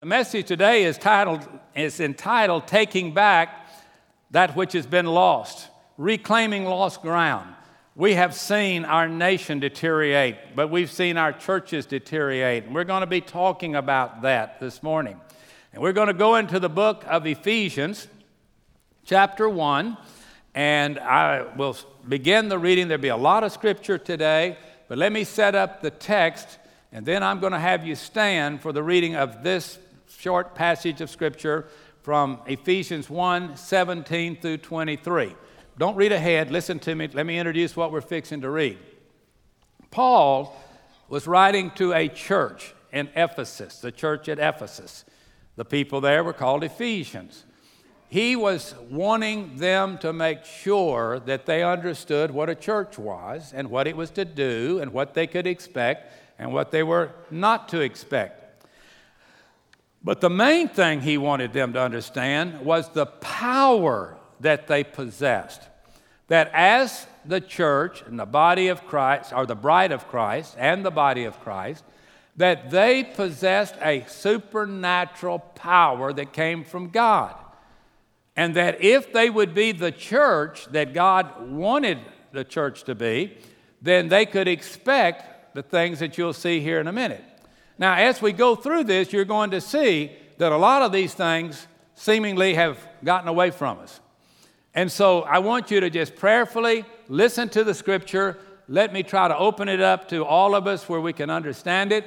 The message today is titled entitled Taking Back That Which Has Been Lost, Reclaiming Lost Ground. We have seen our nation deteriorate, but we've seen our churches deteriorate. And we're going to be talking about that this morning. And we're going to go into the book of Ephesians, chapter 1, and I will begin the reading. There'll be a lot of scripture today, but let me set up the text, and then I'm going to have you stand for the reading of this short passage of Scripture from Ephesians 1 17 through 23. Don't read ahead, listen to me. Let me introduce what we're fixing to read. Paul was writing to a church in Ephesus, the church at Ephesus. The people there were called Ephesians. He was wanting them to make sure that they understood what a church was and what it was to do and what they could expect and what they were not to expect. But the main thing he wanted them to understand was the power that they possessed. That as the church and the body of Christ, or the bride of Christ and the body of Christ, that they possessed a supernatural power that came from God. And that if they would be the church that God wanted the church to be, then they could expect the things that you'll see here in a minute. Now, as we go through this, you're going to see that a lot of these things seemingly have gotten away from us. And so I want you to just prayerfully listen to the scripture. Let me try to open it up to all of us where we can understand it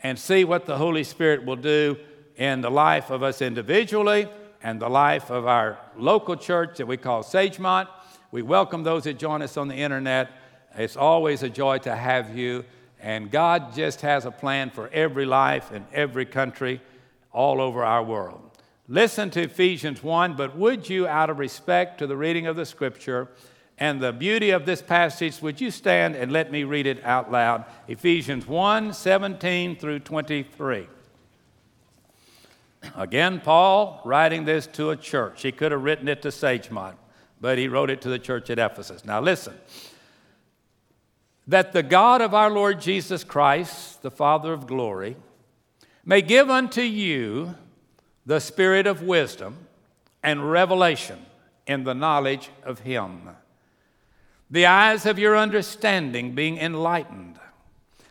and see what the Holy Spirit will do in the life of us individually and the life of our local church that we call Sagemont. We welcome those that join us on the internet. It's always a joy to have you. And God just has a plan for every life in every country all over our world. Listen to Ephesians 1, but would you, out of respect to the reading of the scripture and the beauty of this passage, would you stand and let me read it out loud? Ephesians 1 17 through 23. Again, Paul writing this to a church. He could have written it to Sagemont, but he wrote it to the church at Ephesus. Now, listen that the God of our Lord Jesus Christ, the Father of glory, may give unto you the spirit of wisdom and revelation in the knowledge of Him, the eyes of your understanding being enlightened,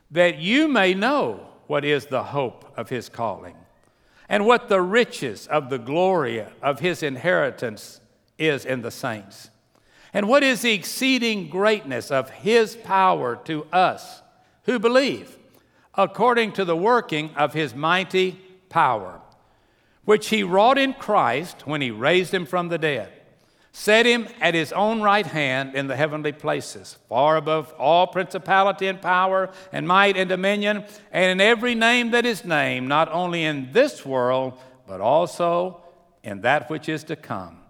that you may know what is the hope of His calling, and what the riches of the glory of His inheritance is in the saints and what is the exceeding greatness of his power to us who believe, according to the working of his mighty power, which he wrought in Christ when he raised him from the dead, set him at his own right hand in the heavenly places, far above all principality and power and might and dominion, and in every name that is named, not only in this world, but also in that which is to come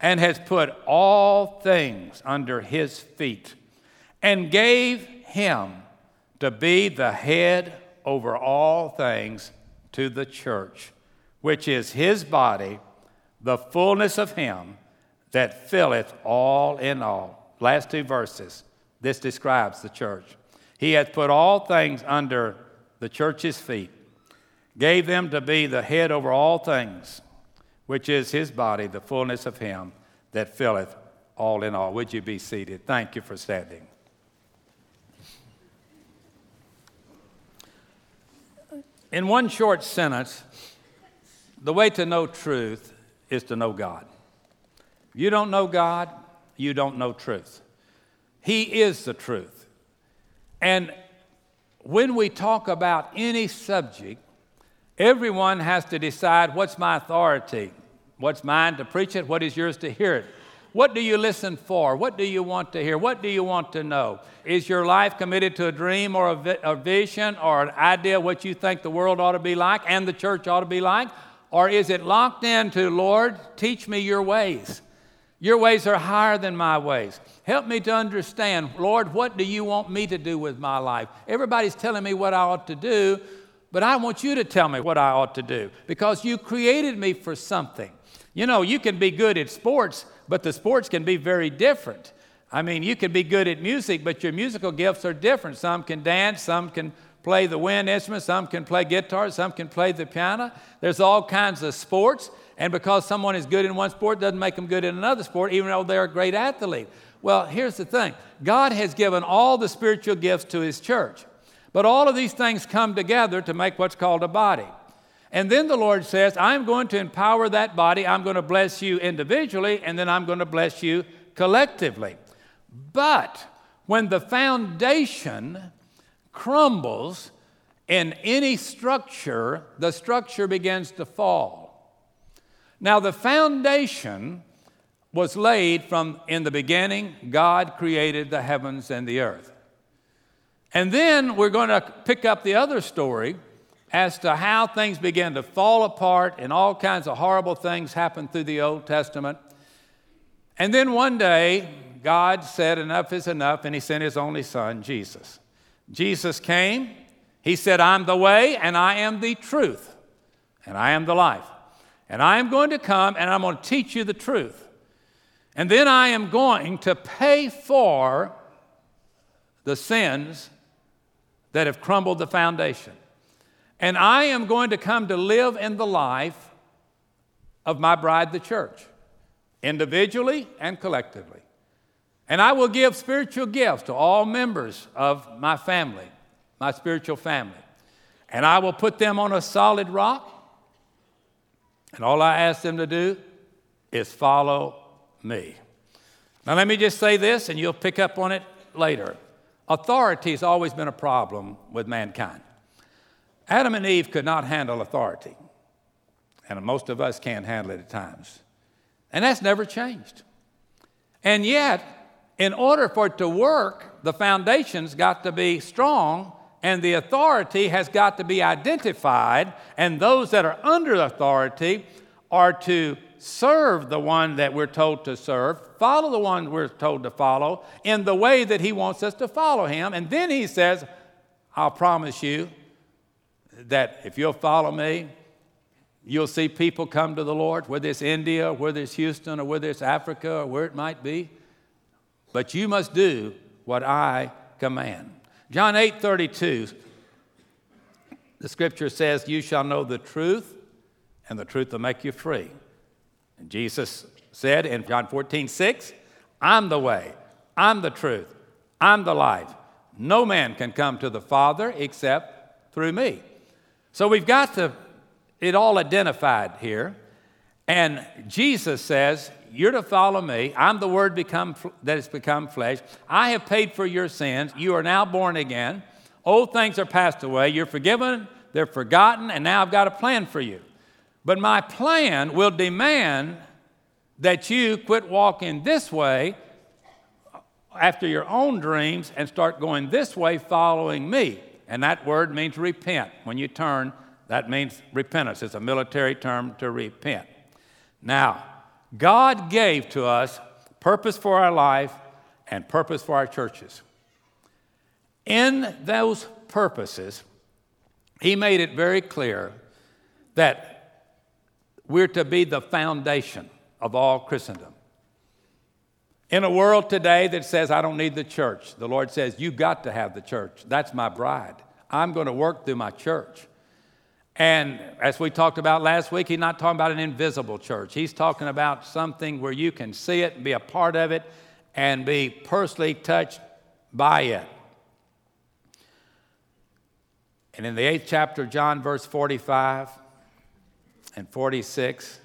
and has put all things under his feet and gave him to be the head over all things to the church, which is his body, the fullness of him that filleth all in all. Last two verses. This describes the church. He hath put all things under the church's feet, gave them to be the head over all things which is his body, the fullness of him that filleth all in all. Would you be seated? Thank you for standing. In one short sentence, the way to know truth is to know God. If you don't know God, you don't know truth. He is the truth. And when we talk about any subject, everyone has to decide what's my authority? What's mine to preach it? What is yours to hear it? What do you listen for? What do you want to hear? What do you want to know? Is your life committed to a dream or a, vi- a vision or an idea of what you think the world ought to be like and the church ought to be like? Or is it locked into, Lord, teach me your ways? Your ways are higher than my ways. Help me to understand, Lord, what do you want me to do with my life? Everybody's telling me what I ought to do, but I want you to tell me what I ought to do because you created me for something. You know, you can be good at sports, but the sports can be very different. I mean, you can be good at music, but your musical gifts are different. Some can dance, some can play the wind instrument, some can play guitar, some can play the piano. There's all kinds of sports. And because someone is good in one sport doesn't make them good in another sport, even though they're a great athlete. Well, here's the thing God has given all the spiritual gifts to His church. But all of these things come together to make what's called a body. And then the Lord says, I'm going to empower that body. I'm going to bless you individually, and then I'm going to bless you collectively. But when the foundation crumbles in any structure, the structure begins to fall. Now, the foundation was laid from in the beginning, God created the heavens and the earth. And then we're going to pick up the other story as to how things began to fall apart and all kinds of horrible things happened through the Old Testament. And then one day, God said, Enough is enough, and He sent His only Son, Jesus. Jesus came. He said, I'm the way, and I am the truth, and I am the life. And I am going to come, and I'm going to teach you the truth. And then I am going to pay for the sins that have crumbled the foundation. And I am going to come to live in the life of my bride, the church, individually and collectively. And I will give spiritual gifts to all members of my family, my spiritual family. And I will put them on a solid rock. And all I ask them to do is follow me. Now, let me just say this, and you'll pick up on it later. Authority has always been a problem with mankind. Adam and Eve could not handle authority, and most of us can't handle it at times. And that's never changed. And yet, in order for it to work, the foundation's got to be strong and the authority has got to be identified, and those that are under authority are to serve the one that we're told to serve, follow the one we're told to follow in the way that he wants us to follow him. And then he says, I'll promise you that if you'll follow me, you'll see people come to the Lord, whether it's India, or whether it's Houston, or whether it's Africa, or where it might be. But you must do what I command. John 8 32, the scripture says, You shall know the truth, and the truth will make you free. And Jesus said in John 14, 6, I'm the way, I'm the truth, I'm the life. No man can come to the Father except through me. So we've got to, it all identified here. And Jesus says, You're to follow me. I'm the word become, that has become flesh. I have paid for your sins. You are now born again. Old things are passed away. You're forgiven, they're forgotten, and now I've got a plan for you. But my plan will demand that you quit walking this way after your own dreams and start going this way following me. And that word means repent. When you turn, that means repentance. It's a military term to repent. Now, God gave to us purpose for our life and purpose for our churches. In those purposes, He made it very clear that we're to be the foundation of all Christendom. In a world today that says, I don't need the church, the Lord says, You've got to have the church. That's my bride. I'm going to work through my church. And as we talked about last week, he's not talking about an invisible church. He's talking about something where you can see it be a part of it and be personally touched by it. And in the eighth chapter, John, verse 45, and 46.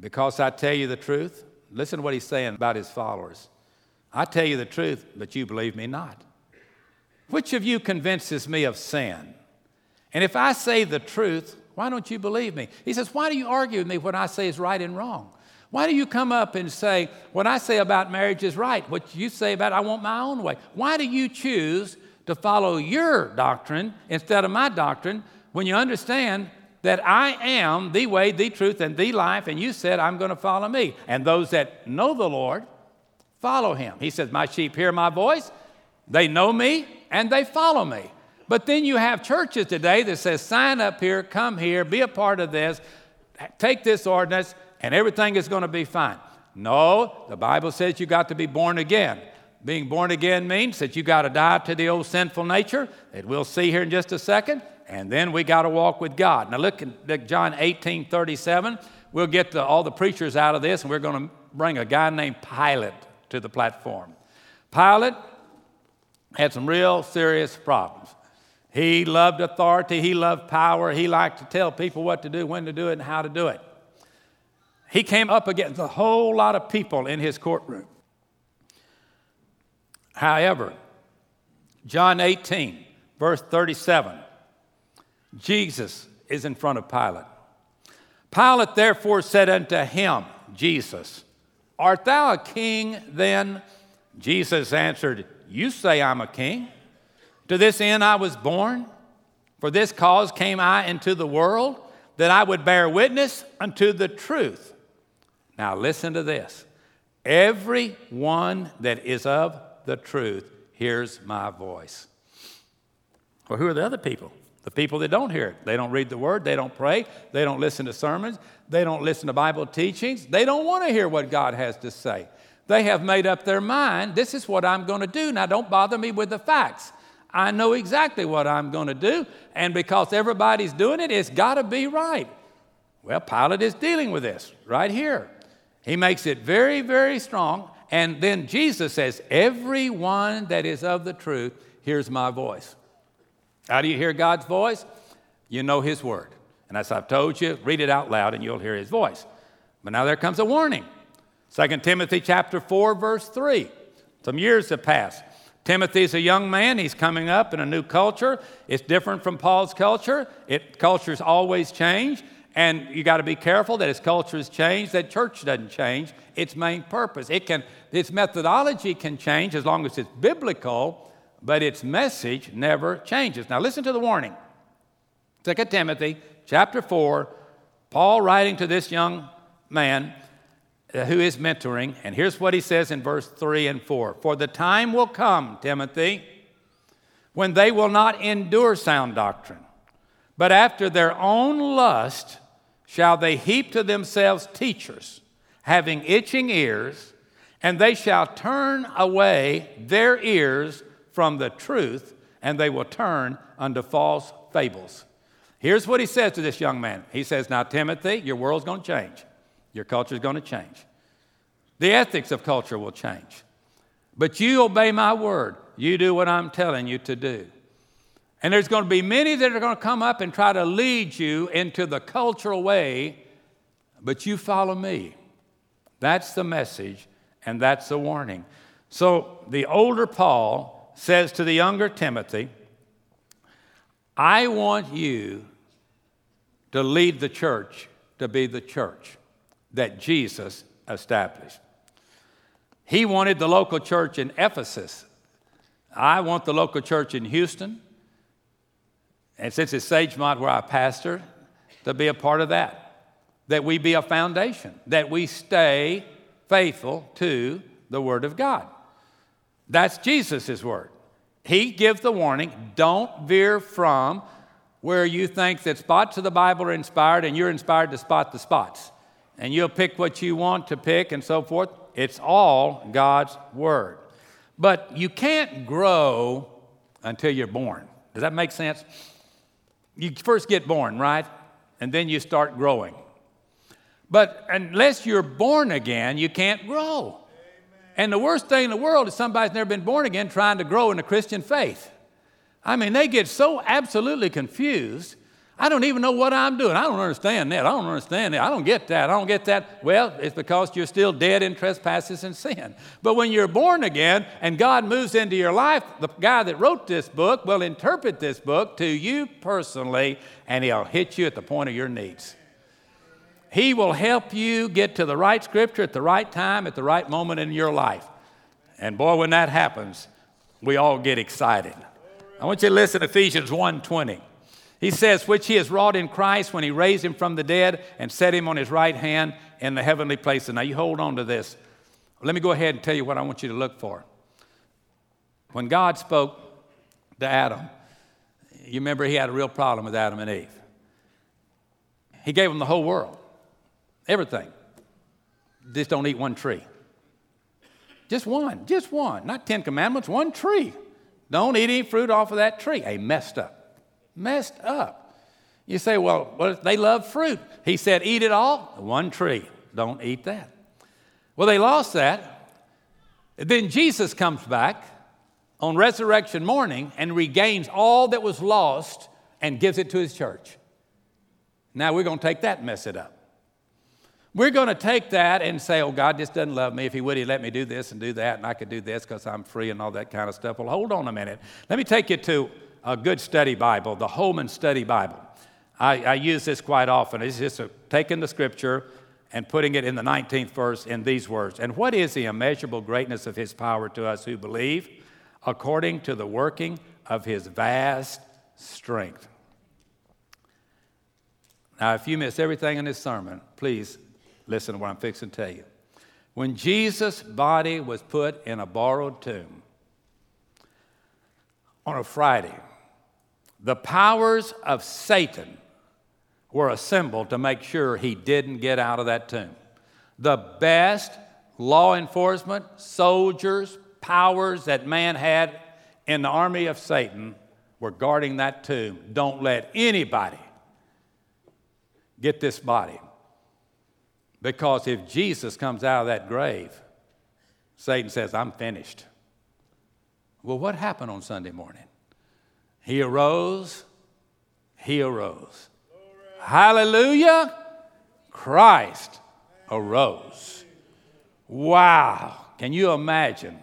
Because I tell you the truth, listen to what he's saying about his followers. I tell you the truth, but you believe me not. Which of you convinces me of sin? And if I say the truth, why don't you believe me? He says, Why do you argue with me when I say is right and wrong? Why do you come up and say, What I say about marriage is right? What you say about I want my own way? Why do you choose to follow your doctrine instead of my doctrine when you understand that I am the way, the truth, and the life, and you said, I'm going to follow me. And those that know the Lord follow him. He says, My sheep hear my voice, they know me, and they follow me. But then you have churches today that says, sign up here, come here, be a part of this, take this ordinance, and everything is going to be fine. No, the Bible says you got to be born again. Being born again means that you got to die to the old sinful nature that we'll see here in just a second, and then we got to walk with God. Now look at John 18 37. We'll get the, all the preachers out of this, and we're going to bring a guy named Pilate to the platform. Pilate had some real serious problems. He loved authority, he loved power, he liked to tell people what to do, when to do it, and how to do it. He came up against a whole lot of people in his courtroom. However, John 18, verse 37, Jesus is in front of Pilate. Pilate therefore said unto him, Jesus, Art thou a king then? Jesus answered, You say I'm a king. To this end I was born. For this cause came I into the world, that I would bear witness unto the truth. Now listen to this. Every one that is of the truth hears my voice. Well, who are the other people? The people that don't hear it. They don't read the word, they don't pray, they don't listen to sermons, they don't listen to Bible teachings, they don't want to hear what God has to say. They have made up their mind, this is what I'm going to do. Now, don't bother me with the facts. I know exactly what I'm going to do, and because everybody's doing it, it's got to be right. Well, Pilate is dealing with this right here. He makes it very, very strong, and then Jesus says, Everyone that is of the truth hears my voice. How do you hear God's voice? You know His word. And as I've told you, read it out loud and you'll hear His voice. But now there comes a warning. 2 Timothy chapter 4, verse 3. Some years have passed. Timothy's a young man. He's coming up in a new culture. It's different from Paul's culture. It, cultures always change. And you got to be careful that as cultures change, that church doesn't change its main purpose. It can, its methodology can change as long as it's biblical, but its message never changes. Now, listen to the warning. 2 Timothy chapter 4, Paul writing to this young man uh, who is mentoring, and here's what he says in verse 3 and 4 For the time will come, Timothy, when they will not endure sound doctrine, but after their own lust shall they heap to themselves teachers, having itching ears, and they shall turn away their ears from the truth, and they will turn unto false fables. Here's what he says to this young man. He says, Now, Timothy, your world's going to change. Your culture is going to change. The ethics of culture will change. But you obey my word. You do what I'm telling you to do. And there's going to be many that are going to come up and try to lead you into the cultural way, but you follow me. That's the message, and that's the warning. So the older Paul says to the younger Timothy, I want you to lead the church to be the church that Jesus established. He wanted the local church in Ephesus. I want the local church in Houston. And since it's Sagemont where I pastor, to be a part of that. That we be a foundation, that we stay faithful to the Word of God. That's Jesus' word. He gives the warning don't veer from where you think that spots of the Bible are inspired and you're inspired to spot the spots. And you'll pick what you want to pick and so forth. It's all God's Word. But you can't grow until you're born. Does that make sense? You first get born, right? And then you start growing. But unless you're born again, you can't grow. And the worst thing in the world is somebody's never been born again trying to grow in the Christian faith. I mean, they get so absolutely confused. I don't even know what I'm doing. I don't understand that. I don't understand that. I don't get that. I don't get that. Well, it's because you're still dead in trespasses and sin. But when you're born again and God moves into your life, the guy that wrote this book will interpret this book to you personally and he'll hit you at the point of your needs. He will help you get to the right scripture at the right time, at the right moment in your life. And boy, when that happens, we all get excited. I want you to listen to Ephesians 1:20. He says, which he has wrought in Christ when he raised him from the dead and set him on his right hand in the heavenly places. Now you hold on to this. Let me go ahead and tell you what I want you to look for. When God spoke to Adam, you remember he had a real problem with Adam and Eve. He gave them the whole world. Everything. Just don't eat one tree. Just one, just one. Not 10 commandments, one tree. Don't eat any fruit off of that tree. Hey, messed up. Messed up. You say, well, well, they love fruit. He said, eat it all. One tree. Don't eat that. Well, they lost that. Then Jesus comes back on resurrection morning and regains all that was lost and gives it to his church. Now we're going to take that mess it up. We're going to take that and say, oh, God just doesn't love me. If He would, He'd let me do this and do that, and I could do this because I'm free and all that kind of stuff. Well, hold on a minute. Let me take you to a good study Bible, the Holman Study Bible. I, I use this quite often. It's just a, taking the scripture and putting it in the 19th verse in these words. And what is the immeasurable greatness of His power to us who believe, according to the working of His vast strength? Now, if you miss everything in this sermon, please Listen to what I'm fixing to tell you. When Jesus' body was put in a borrowed tomb on a Friday, the powers of Satan were assembled to make sure he didn't get out of that tomb. The best law enforcement, soldiers, powers that man had in the army of Satan were guarding that tomb. Don't let anybody get this body. Because if Jesus comes out of that grave, Satan says, I'm finished. Well, what happened on Sunday morning? He arose, he arose. Hallelujah! Christ arose. Wow. Can you imagine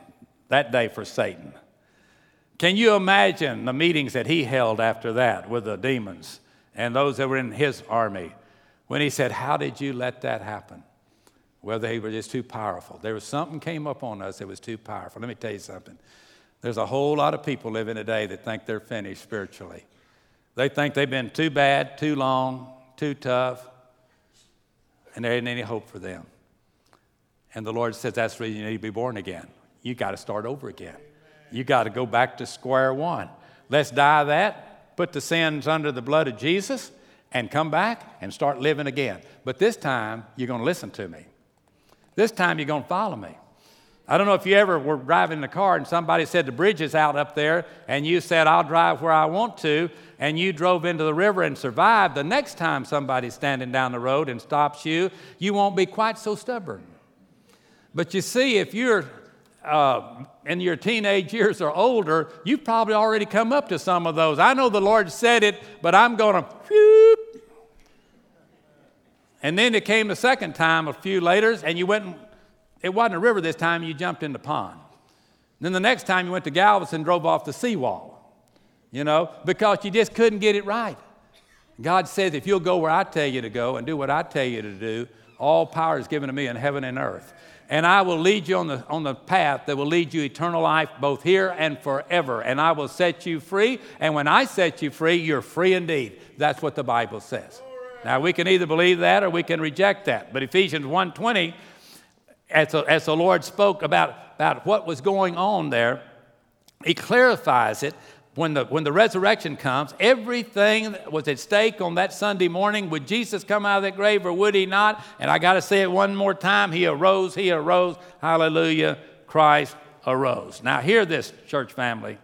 that day for Satan? Can you imagine the meetings that he held after that with the demons and those that were in his army? When he said, How did you let that happen? Well, they were just too powerful. There was something came up on us that was too powerful. Let me tell you something. There's a whole lot of people living today that think they're finished spiritually. They think they've been too bad, too long, too tough, and there ain't any hope for them. And the Lord says that's reason you need to be born again. You got to start over again. You got to go back to square one. Let's die that, put the sins under the blood of Jesus, and come back and start living again. But this time, you're going to listen to me. This time, you're going to follow me. I don't know if you ever were driving the car and somebody said the bridge is out up there, and you said, I'll drive where I want to, and you drove into the river and survived. The next time somebody's standing down the road and stops you, you won't be quite so stubborn. But you see, if you're uh, in your teenage years or older, you've probably already come up to some of those. I know the Lord said it, but I'm going to. And then it came the second time, a few later, and you went. And, it wasn't a river this time. You jumped in the pond. Then the next time you went to Galveston, drove off the seawall. You know, because you just couldn't get it right. God says, if you'll go where I tell you to go and do what I tell you to do, all power is given to me in heaven and earth and I will lead you on the, on the path that will lead you eternal life both here and forever. And I will set you free. And when I set you free, you're free indeed. That's what the Bible says. Now we can either believe that or we can reject that. But Ephesians 1:20, as, as the Lord spoke about, about what was going on there, he clarifies it when the, when the resurrection comes, everything was at stake on that Sunday morning, would Jesus come out of that grave or would he not? And I got to say it one more time He arose, He arose. Hallelujah. Christ arose. Now, hear this, church family.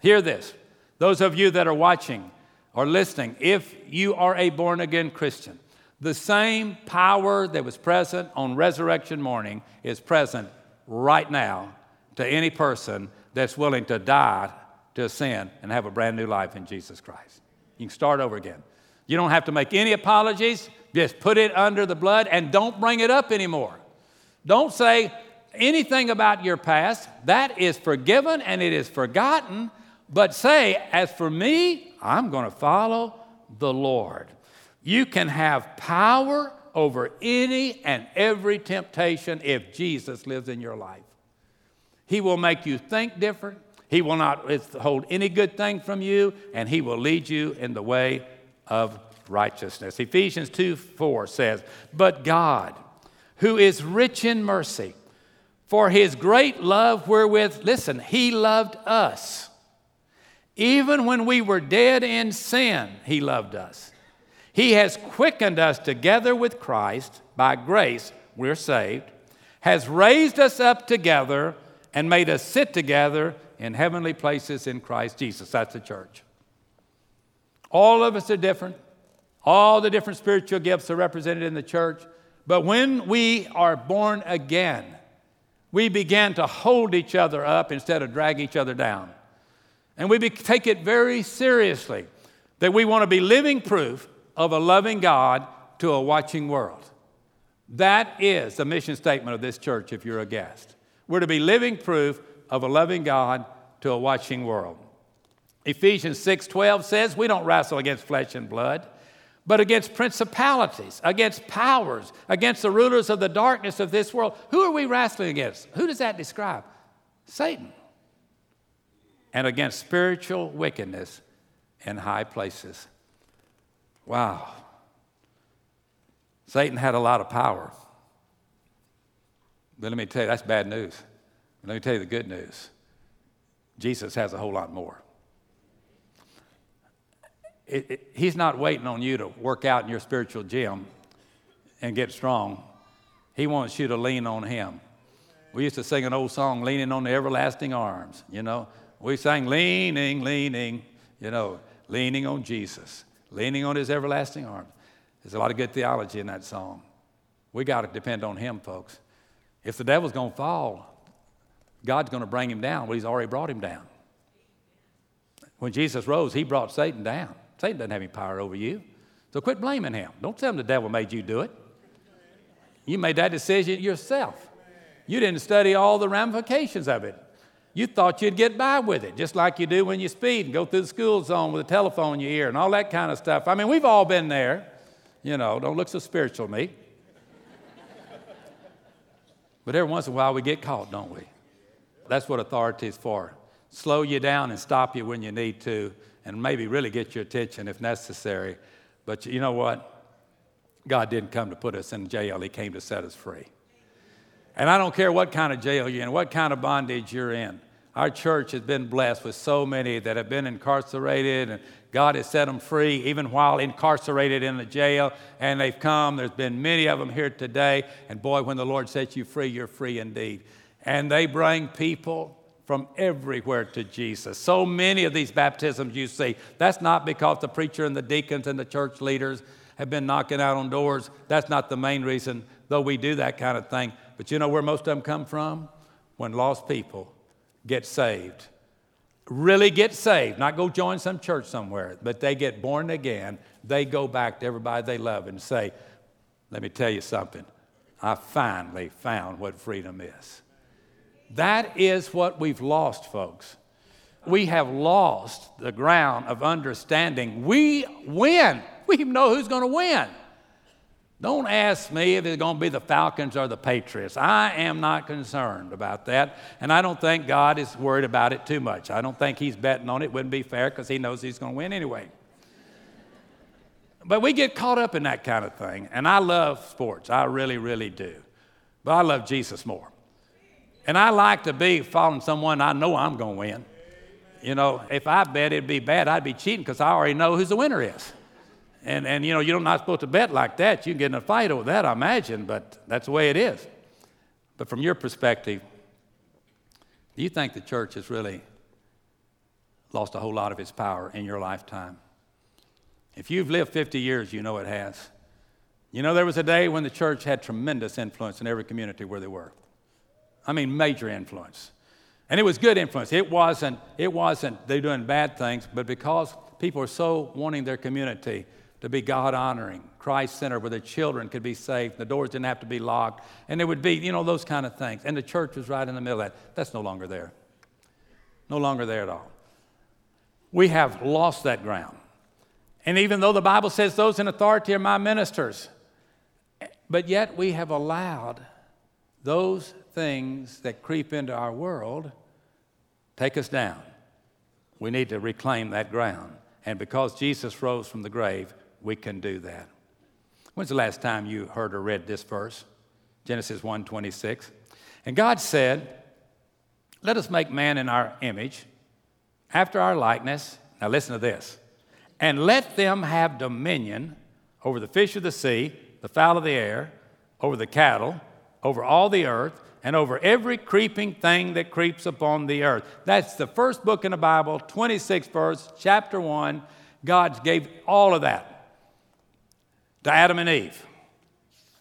Hear this. Those of you that are watching or listening, if you are a born again Christian, the same power that was present on resurrection morning is present right now to any person that's willing to die to sin and have a brand new life in Jesus Christ. You can start over again. You don't have to make any apologies. Just put it under the blood and don't bring it up anymore. Don't say anything about your past. That is forgiven and it is forgotten. But say, as for me, I'm going to follow the Lord. You can have power over any and every temptation if Jesus lives in your life. He will make you think different. He will not hold any good thing from you, and He will lead you in the way of righteousness. Ephesians 2 4 says, But God, who is rich in mercy, for His great love wherewith, listen, He loved us. Even when we were dead in sin, He loved us. He has quickened us together with Christ. By grace, we're saved has raised us up together and made us sit together in heavenly places in Christ Jesus. That's the church. All of us are different. All the different spiritual gifts are represented in the church. But when we are born again, we begin to hold each other up instead of drag each other down. And we take it very seriously that we want to be living proof of a loving God to a watching world. That is the mission statement of this church if you're a guest. We're to be living proof of a loving God to a watching world. Ephesians 6:12 says we don't wrestle against flesh and blood, but against principalities, against powers, against the rulers of the darkness of this world. Who are we wrestling against? Who does that describe? Satan. And against spiritual wickedness in high places. Wow. Satan had a lot of power. But let me tell you, that's bad news. Let me tell you the good news Jesus has a whole lot more. It, it, he's not waiting on you to work out in your spiritual gym and get strong. He wants you to lean on Him. We used to sing an old song, Leaning on the Everlasting Arms. You know, we sang, Leaning, leaning, you know, leaning on Jesus, leaning on His everlasting arms. There's a lot of good theology in that song. We got to depend on Him, folks. If the devil's going to fall, God's going to bring him down. Well, He's already brought him down. When Jesus rose, He brought Satan down. Satan doesn't have any power over you. So quit blaming him. Don't tell him the devil made you do it. You made that decision yourself. You didn't study all the ramifications of it. You thought you'd get by with it, just like you do when you speed and go through the school zone with a telephone in your ear and all that kind of stuff. I mean, we've all been there. You know, don't look so spiritual, me. but every once in a while we get caught, don't we? That's what authority is for. Slow you down and stop you when you need to and maybe really get your attention if necessary. But you know what? God didn't come to put us in jail, He came to set us free. And I don't care what kind of jail you're in, what kind of bondage you're in. Our church has been blessed with so many that have been incarcerated, and God has set them free even while incarcerated in the jail. And they've come. There's been many of them here today. And boy, when the Lord sets you free, you're free indeed. And they bring people from everywhere to Jesus. So many of these baptisms you see, that's not because the preacher and the deacons and the church leaders have been knocking out on doors. That's not the main reason, though we do that kind of thing. But you know where most of them come from? When lost people get saved. Really get saved, not go join some church somewhere, but they get born again. They go back to everybody they love and say, Let me tell you something. I finally found what freedom is. That is what we've lost, folks. We have lost the ground of understanding. We win. We know who's going to win. Don't ask me if it's going to be the Falcons or the Patriots. I am not concerned about that. And I don't think God is worried about it too much. I don't think He's betting on it. Wouldn't be fair because He knows He's going to win anyway. But we get caught up in that kind of thing. And I love sports. I really, really do. But I love Jesus more. And I like to be following someone I know I'm going to win. You know, if I bet it'd be bad, I'd be cheating because I already know who the winner is. And, and you know, you're not supposed to bet like that. You can get in a fight over that, I imagine, but that's the way it is. But from your perspective, do you think the church has really lost a whole lot of its power in your lifetime? If you've lived 50 years, you know it has. You know, there was a day when the church had tremendous influence in every community where they were. I mean, major influence. And it was good influence. It wasn't, it wasn't they're doing bad things, but because people are so wanting their community to be God honoring, Christ centered, where the children could be saved, the doors didn't have to be locked, and there would be, you know, those kind of things. And the church was right in the middle of that. That's no longer there. No longer there at all. We have lost that ground. And even though the Bible says those in authority are my ministers, but yet we have allowed those things that creep into our world take us down. We need to reclaim that ground. And because Jesus rose from the grave, we can do that. When's the last time you heard or read this verse? Genesis 1:26. And God said, "Let us make man in our image, after our likeness." Now listen to this. "And let them have dominion over the fish of the sea, the fowl of the air, over the cattle, over all the earth and over every creeping thing that creeps upon the earth. That's the first book in the Bible, 26th verse, chapter 1. God gave all of that to Adam and Eve,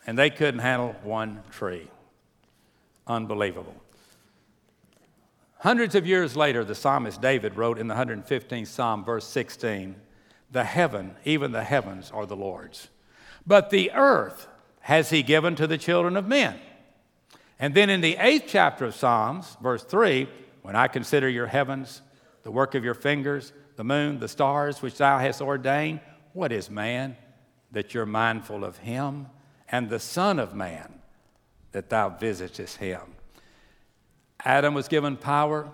and they couldn't handle one tree. Unbelievable. Hundreds of years later, the psalmist David wrote in the 115th Psalm, verse 16, The heaven, even the heavens, are the Lord's. But the earth has he given to the children of men. And then in the eighth chapter of Psalms, verse 3, when I consider your heavens, the work of your fingers, the moon, the stars which thou hast ordained, what is man that you're mindful of him, and the Son of Man that thou visitest him? Adam was given power,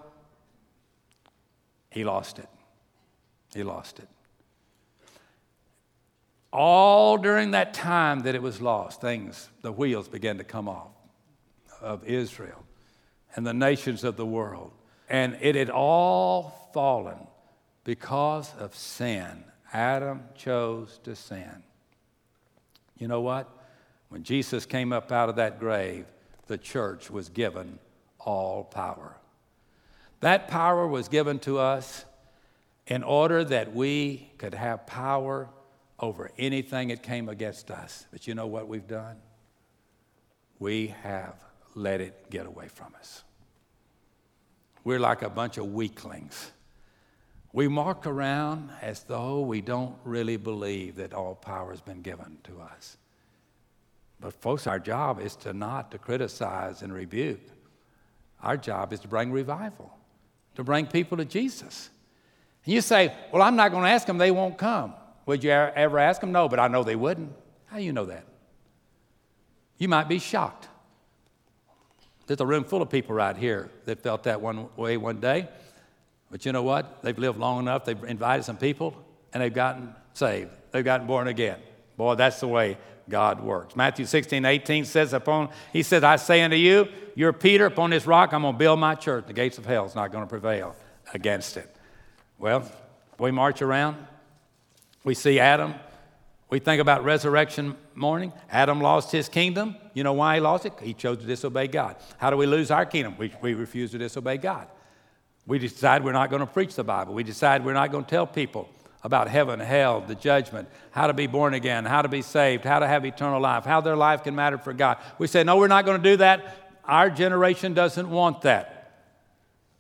he lost it. He lost it. All during that time that it was lost, things, the wheels began to come off of Israel and the nations of the world. And it had all fallen because of sin. Adam chose to sin. You know what? When Jesus came up out of that grave, the church was given all power. That power was given to us in order that we could have power over anything that came against us. But you know what we've done? We have let it get away from us. We're like a bunch of weaklings. We mark around as though we don't really believe that all power has been given to us. But folks, our job is to not to criticize and rebuke. Our job is to bring revival, to bring people to Jesus. And you say, Well, I'm not going to ask them, they won't come. Would you ever ask them? No, but I know they wouldn't. How do you know that? You might be shocked. There's a room full of people right here that felt that one way one day. But you know what? They've lived long enough, they've invited some people, and they've gotten saved. They've gotten born again. Boy, that's the way God works. Matthew 16, 18 says upon, he says, I say unto you, you're Peter, upon this rock I'm going to build my church. The gates of hell is not going to prevail against it. Well, we march around. We see Adam we think about resurrection morning. Adam lost his kingdom. You know why he lost it? He chose to disobey God. How do we lose our kingdom? We, we refuse to disobey God. We decide we're not going to preach the Bible. We decide we're not going to tell people about heaven, hell, the judgment, how to be born again, how to be saved, how to have eternal life, how their life can matter for God. We say, no, we're not going to do that. Our generation doesn't want that.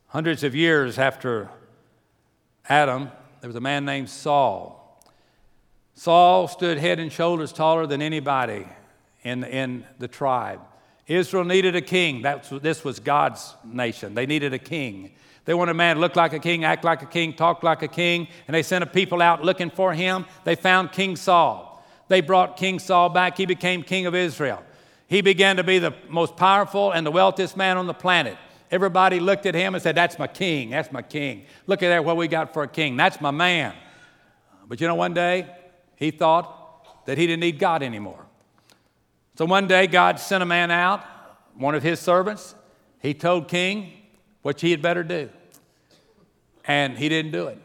Hundreds of years after Adam, there was a man named Saul Saul stood head and shoulders taller than anybody in, in the tribe. Israel needed a king. That's, this was God's nation. They needed a king. They wanted a man to look like a king, act like a king, talk like a king, and they sent a people out looking for him. They found King Saul. They brought King Saul back. He became king of Israel. He began to be the most powerful and the wealthiest man on the planet. Everybody looked at him and said, That's my king. That's my king. Look at that, what we got for a king. That's my man. But you know, one day, he thought that he didn't need God anymore. So one day, God sent a man out, one of his servants. He told King what he had better do. And he didn't do it.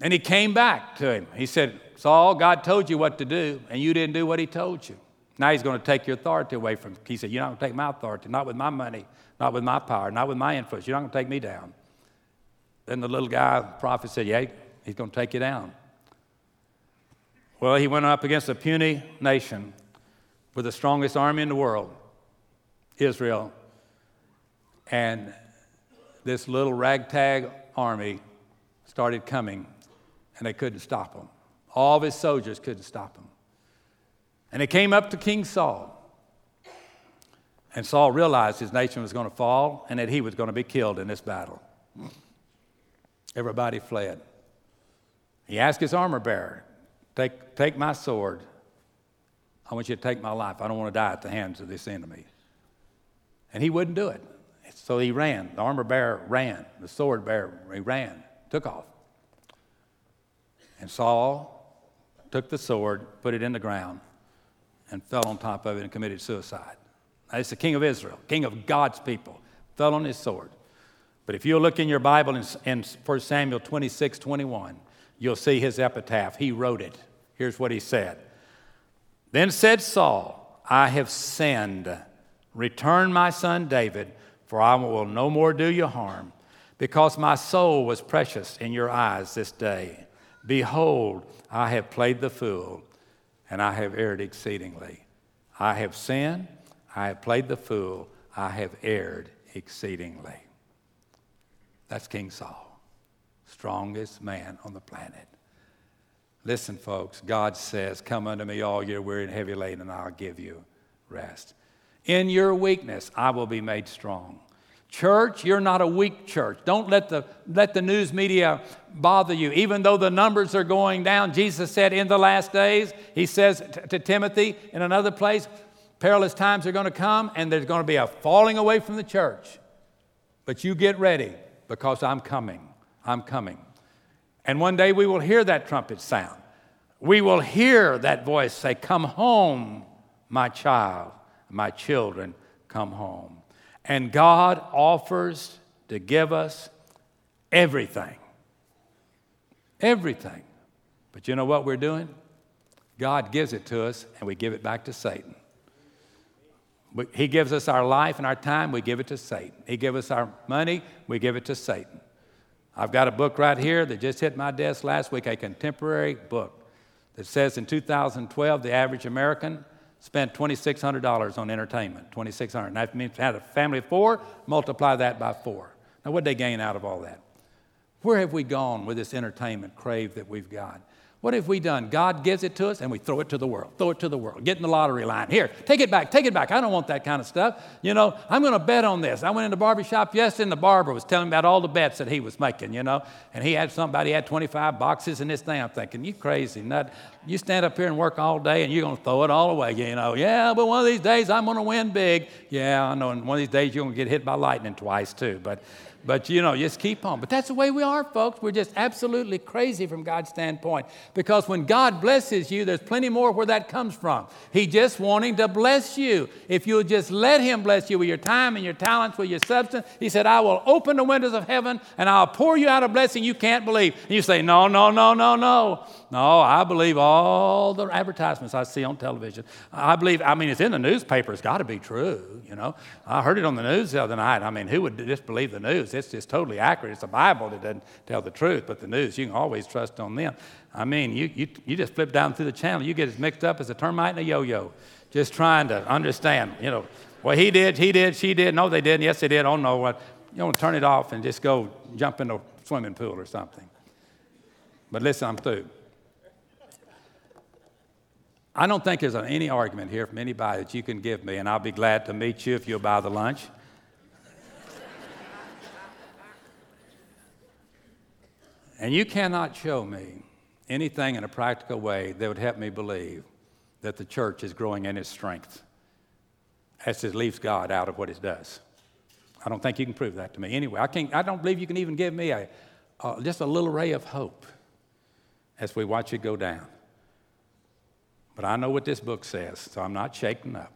And he came back to him. He said, Saul, God told you what to do, and you didn't do what he told you. Now he's going to take your authority away from you. He said, You're not going to take my authority, not with my money, not with my power, not with my influence. You're not going to take me down. Then the little guy, the prophet, said, Yeah, he's going to take you down. Well, he went up against a puny nation with the strongest army in the world, Israel. And this little ragtag army started coming, and they couldn't stop them. All of his soldiers couldn't stop them. And they came up to King Saul. And Saul realized his nation was going to fall and that he was going to be killed in this battle. Everybody fled. He asked his armor bearer, Take, take my sword. I want you to take my life. I don't want to die at the hands of this enemy. And he wouldn't do it. So he ran. The armor bearer ran. The sword bearer, he ran, took off. And Saul took the sword, put it in the ground, and fell on top of it and committed suicide. Now, it's the king of Israel, king of God's people, fell on his sword. But if you look in your Bible in, in 1 Samuel 26 21, you'll see his epitaph. He wrote it. Here's what he said Then said Saul, I have sinned. Return my son David, for I will no more do you harm, because my soul was precious in your eyes this day. Behold, I have played the fool, and I have erred exceedingly. I have sinned, I have played the fool, I have erred exceedingly. That's King Saul, strongest man on the planet. Listen, folks, God says, Come unto me, all you weary and heavy laden, and I'll give you rest. In your weakness, I will be made strong. Church, you're not a weak church. Don't let the, let the news media bother you. Even though the numbers are going down, Jesus said in the last days, He says t- to Timothy in another place, perilous times are going to come and there's going to be a falling away from the church. But you get ready because I'm coming. I'm coming. And one day we will hear that trumpet sound. We will hear that voice say, Come home, my child, my children, come home. And God offers to give us everything. Everything. But you know what we're doing? God gives it to us and we give it back to Satan. He gives us our life and our time, we give it to Satan. He gives us our money, we give it to Satan. I've got a book right here that just hit my desk last week, a contemporary book that says in 2012 the average American spent $2,600 on entertainment. 2600 That means had a family of four, multiply that by four. Now, what did they gain out of all that? Where have we gone with this entertainment crave that we've got? What have we done? God gives it to us and we throw it to the world. Throw it to the world. Get in the lottery line. Here, take it back. Take it back. I don't want that kind of stuff. You know, I'm going to bet on this. I went in the barber shop yesterday and the barber was telling me about all the bets that he was making, you know. And he had somebody had 25 boxes in this thing. I'm thinking, you crazy nut. You stand up here and work all day and you're going to throw it all away, you know. Yeah, but one of these days I'm going to win big. Yeah, I know. And one of these days you're going to get hit by lightning twice too. But but you know, just keep on. But that's the way we are, folks. We're just absolutely crazy from God's standpoint. Because when God blesses you, there's plenty more where that comes from. He just wanting to bless you. If you'll just let Him bless you with your time and your talents, with your substance, He said, I will open the windows of heaven and I'll pour you out a blessing you can't believe. And you say, No, no, no, no, no. No, I believe all the advertisements I see on television. I believe, I mean, it's in the newspaper. It's got to be true, you know. I heard it on the news the other night. I mean, who would disbelieve the news? It's just totally accurate. It's the Bible that doesn't tell the truth, but the news, you can always trust on them. I mean, you, you, you just flip down through the channel, you get as mixed up as a termite and a yo yo, just trying to understand, you know, well, he did, he did, she did. No, they didn't. Yes, they did. Oh, no. What? You know, turn it off and just go jump in a swimming pool or something. But listen, I'm through. I don't think there's any argument here from anybody that you can give me, and I'll be glad to meet you if you'll buy the lunch. and you cannot show me anything in a practical way that would help me believe that the church is growing in its strength as it leaves God out of what it does. I don't think you can prove that to me. Anyway, I, can't, I don't believe you can even give me a, uh, just a little ray of hope as we watch it go down. But I know what this book says, so I'm not shaken up.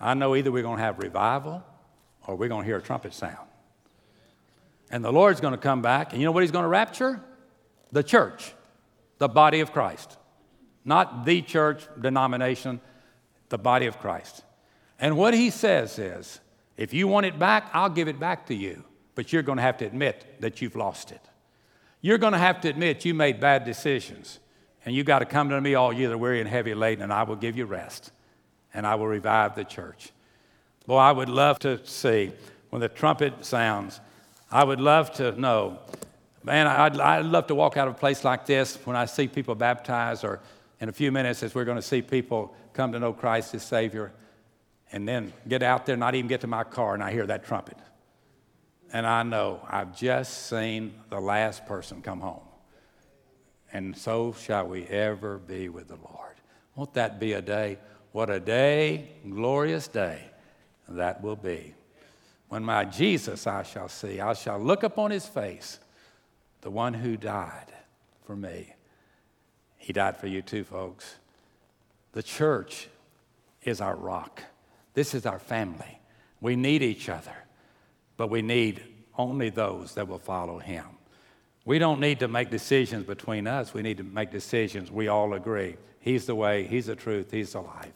I know either we're going to have revival or we're going to hear a trumpet sound. And the Lord's going to come back, and you know what He's going to rapture? The church, the body of Christ. Not the church denomination, the body of Christ. And what He says is if you want it back, I'll give it back to you, but you're going to have to admit that you've lost it. You're going to have to admit you made bad decisions. And you got to come to me, all you that weary and heavy laden, and I will give you rest, and I will revive the church. Boy, I would love to see when the trumpet sounds, I would love to know. Man, I'd, I'd love to walk out of a place like this when I see people baptized, or in a few minutes, as we're going to see people come to know Christ as Savior, and then get out there, not even get to my car, and I hear that trumpet. And I know I've just seen the last person come home and so shall we ever be with the Lord. Won't that be a day? What a day, glorious day that will be. When my Jesus I shall see, I shall look upon his face, the one who died for me. He died for you too, folks. The church is our rock. This is our family. We need each other, but we need only those that will follow him. We don't need to make decisions between us. We need to make decisions we all agree. He's the way, He's the truth, He's the life.